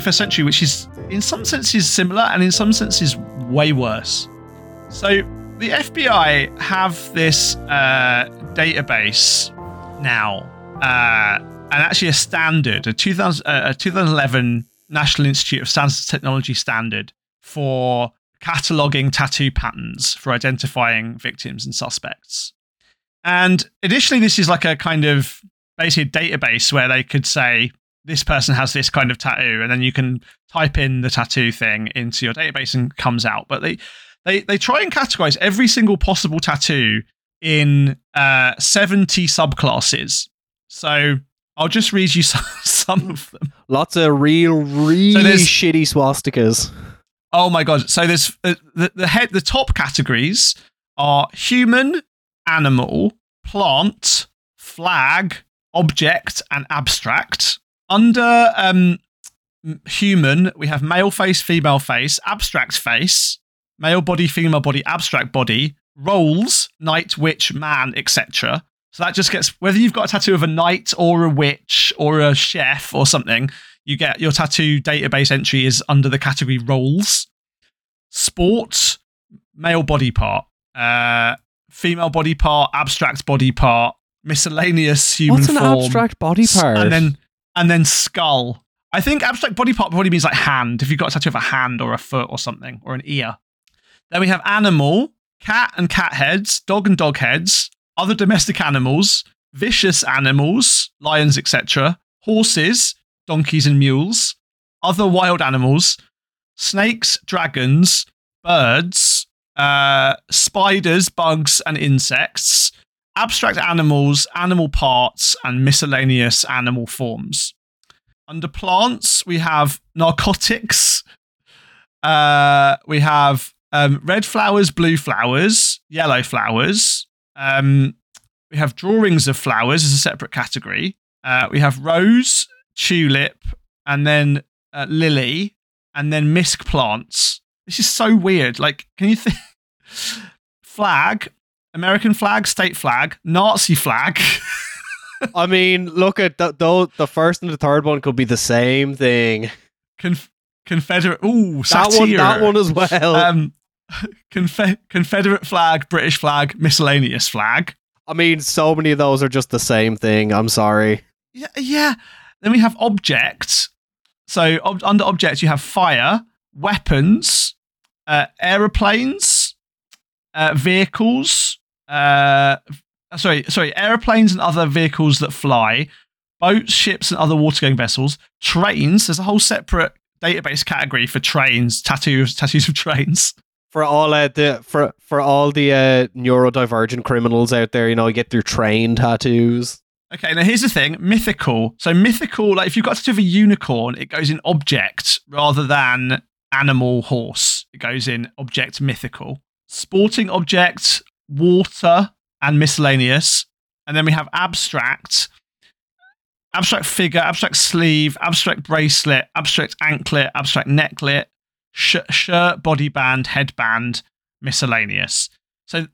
21st century, which is in some senses similar and in some senses way worse. So the FBI have this uh, database now, uh, and actually a standard, a, 2000, uh, a 2011 National Institute of Standards and Technology standard for cataloging tattoo patterns for identifying victims and suspects. And additionally, this is like a kind of basically a database where they could say this person has this kind of tattoo, and then you can type in the tattoo thing into your database and comes out. But they they they try and categorize every single possible tattoo in uh, 70 subclasses. So I'll just read you some, some of them. Lots of real, really shitty swastikas. Oh my god! So there's uh, the the head the top categories are human, animal, plant, flag, object, and abstract. Under um, human, we have male face, female face, abstract face, male body, female body, abstract body, roles, knight, witch, man, etc. So that just gets whether you've got a tattoo of a knight or a witch or a chef or something, you get your tattoo database entry is under the category roles. Sports, male body part, uh, female body part, abstract body part, miscellaneous human What's an form, abstract body part? and then and then skull. I think abstract body part probably means like hand. If you've got a tattoo of a hand or a foot or something or an ear. Then we have animal, cat and cat heads, dog and dog heads, other domestic animals, vicious animals, lions, etc., horses, donkeys and mules, other wild animals, snakes, dragons, birds, uh, spiders, bugs, and insects, abstract animals, animal parts, and miscellaneous animal forms. Under plants, we have narcotics. Uh, we have um, red flowers, blue flowers, yellow flowers. Um, we have drawings of flowers as a separate category. Uh, we have rose, tulip, and then uh, lily, and then misc plants. This is so weird. Like, can you think? flag, American flag, state flag, Nazi flag. I mean, look at th- though the first and the third one could be the same thing. Conf- Confederate. Ooh, That one, that one as well. Um, Confe- Confederate flag, British flag, miscellaneous flag. I mean, so many of those are just the same thing. I'm sorry. Yeah, yeah. Then we have objects. So ob- under objects, you have fire, weapons, uh, aeroplanes, uh, vehicles. Uh, sorry, sorry, aeroplanes and other vehicles that fly, boats, ships, and other water-going vessels, trains. There's a whole separate database category for trains, tattoos, tattoos of trains. For all uh, the for for all the uh, neurodivergent criminals out there, you know, get their train tattoos. Okay, now here's the thing: mythical. So mythical, like if you've got a tattoo of a unicorn, it goes in object rather than animal horse. It goes in object mythical. Sporting object, water, and miscellaneous. And then we have abstract, abstract figure, abstract sleeve, abstract bracelet, abstract anklet, abstract necklet, sh- shirt, body band, headband, miscellaneous. So,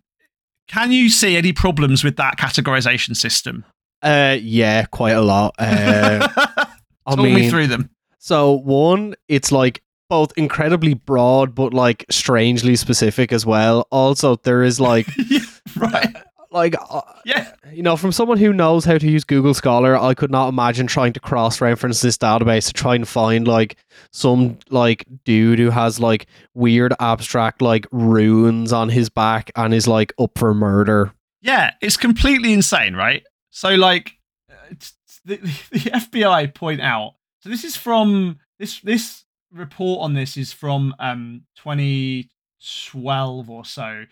can you see any problems with that categorization system? Uh, yeah, quite a lot. Uh, I Talk me through them. So one, it's like both incredibly broad but like strangely specific as well. Also, there is like yeah, right. like uh, Yeah. you know, from someone who knows how to use Google Scholar, I could not imagine trying to cross-reference this database to try and find like some like dude who has like weird abstract like runes on his back and is like up for murder. Yeah, it's completely insane, right? So, like, uh, it's- the, the FBI point out. So this is from this this report on this is from um 2012 or so.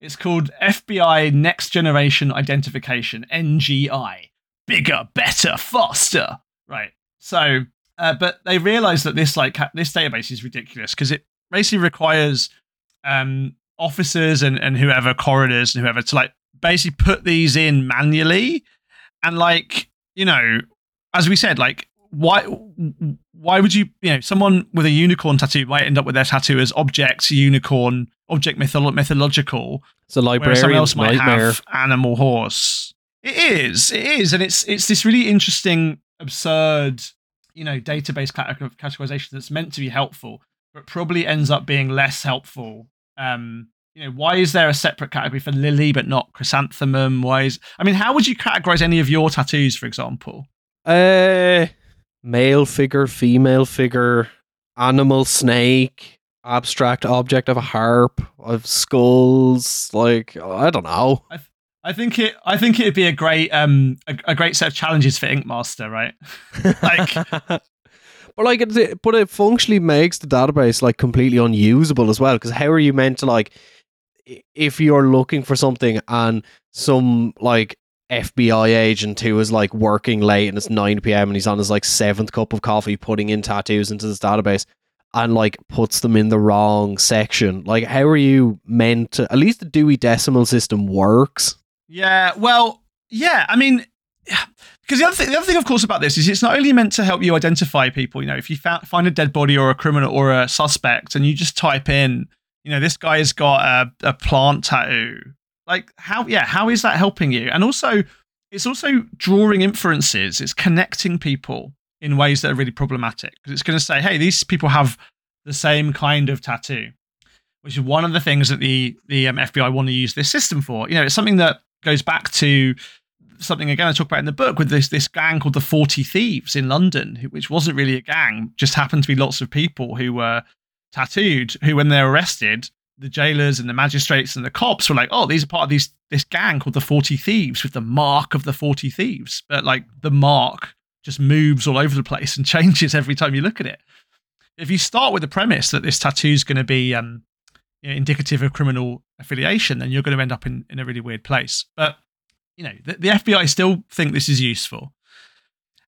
It's called FBI Next Generation Identification (NGI). Bigger, better, faster. Right. So, uh, but they realized that this like this database is ridiculous because it basically requires um officers and and whoever coroners and whoever to like basically put these in manually and like you know as we said like why why would you you know someone with a unicorn tattoo might end up with their tattoo as object unicorn object mytholo- mythological It's a library someone else might nightmare. have animal horse it is it is and it's it's this really interesting absurd you know database categorization that's meant to be helpful, but probably ends up being less helpful. Um, you know, why is there a separate category for lily but not chrysanthemum? Why is I mean, how would you categorize any of your tattoos, for example? Uh, male figure, female figure, animal, snake, abstract object of a harp, of skulls. Like I don't know. I, th- I think it. I think it'd be a great, um, a, a great set of challenges for Ink Master, right? like, but like, it, but it functionally makes the database like completely unusable as well. Because how are you meant to like, if you're looking for something and some like FBI agent who is like working late and it's 9 p.m. and he's on his like seventh cup of coffee putting in tattoos into this database and like puts them in the wrong section. Like, how are you meant to? At least the Dewey Decimal System works. Yeah, well, yeah. I mean, because the other thing, the other thing, of course, about this is it's not only meant to help you identify people. You know, if you fa- find a dead body or a criminal or a suspect, and you just type in, you know, this guy's got a, a plant tattoo. Like, how? Yeah, how is that helping you? And also, it's also drawing inferences. It's connecting people in ways that are really problematic because it's going to say, hey, these people have the same kind of tattoo, which is one of the things that the the um, FBI want to use this system for. You know, it's something that goes back to something again I talk about in the book with this this gang called the Forty Thieves in London, which wasn't really a gang, just happened to be lots of people who were tattooed. Who, when they're arrested, the jailers and the magistrates and the cops were like, "Oh, these are part of these this gang called the Forty Thieves with the mark of the Forty Thieves." But like the mark just moves all over the place and changes every time you look at it. If you start with the premise that this tattoo is going to be um, you know, indicative of criminal affiliation, then you're going to end up in, in a really weird place. But you know, the, the FBI still think this is useful,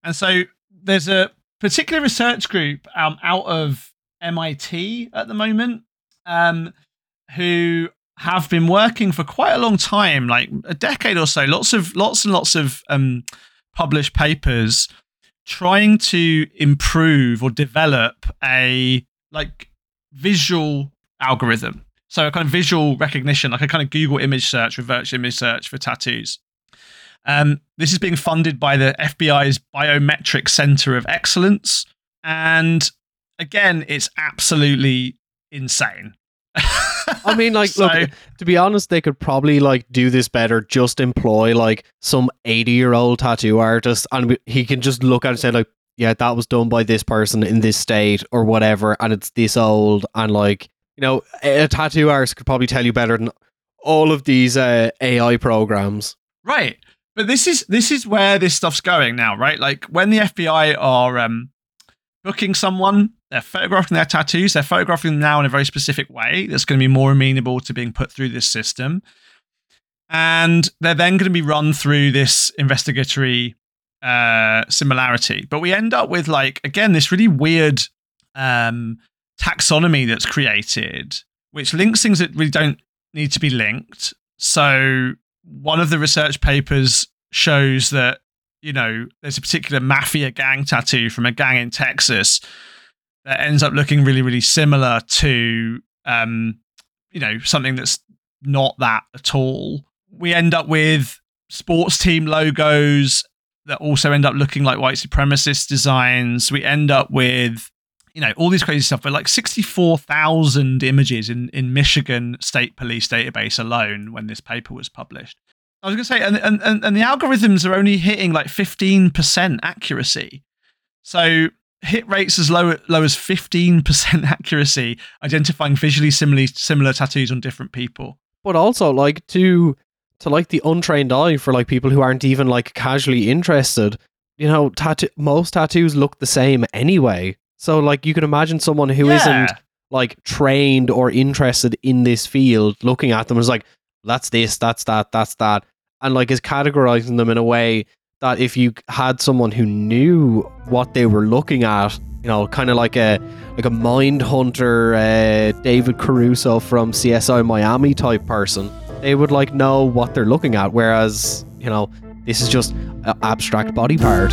and so there's a particular research group um, out of MIT at the moment um, who have been working for quite a long time, like a decade or so. Lots of lots and lots of um, published papers trying to improve or develop a like visual algorithm. So a kind of visual recognition, like a kind of Google image search, reverse image search for tattoos. Um, this is being funded by the FBI's Biometric Center of Excellence. And again, it's absolutely insane. I mean, like, so, look, to be honest, they could probably like do this better. Just employ like some eighty-year-old tattoo artist, and he can just look at it and say, like, yeah, that was done by this person in this state or whatever, and it's this old, and like, you know, a tattoo artist could probably tell you better than all of these uh, AI programs. Right, but this is this is where this stuff's going now, right? Like when the FBI are um, booking someone they're photographing their tattoos. They're photographing them now in a very specific way that's going to be more amenable to being put through this system. And they're then going to be run through this investigatory uh, similarity. But we end up with, like, again, this really weird um, taxonomy that's created, which links things that really don't need to be linked. So one of the research papers shows that, you know, there's a particular mafia gang tattoo from a gang in Texas that ends up looking really, really similar to, um, you know, something that's not that at all. We end up with sports team logos that also end up looking like white supremacist designs. We end up with, you know, all these crazy stuff, but like 64,000 images in, in Michigan State Police database alone when this paper was published. I was going to say, and, and, and the algorithms are only hitting like 15% accuracy. So hit rates as low, low as 15% accuracy, identifying visually similar, similar tattoos on different people. But also, like, to to like the untrained eye for like people who aren't even like casually interested, you know, tattoo most tattoos look the same anyway. So like you can imagine someone who yeah. not like trained or interested in this field looking at them is like, that's this, that's that, that's that. And like is categorizing them in a way that if you had someone who knew what they were looking at, you know, kind of like a like a mind hunter, uh, David Caruso from CSI Miami type person, they would like know what they're looking at. Whereas, you know, this is just an abstract body part.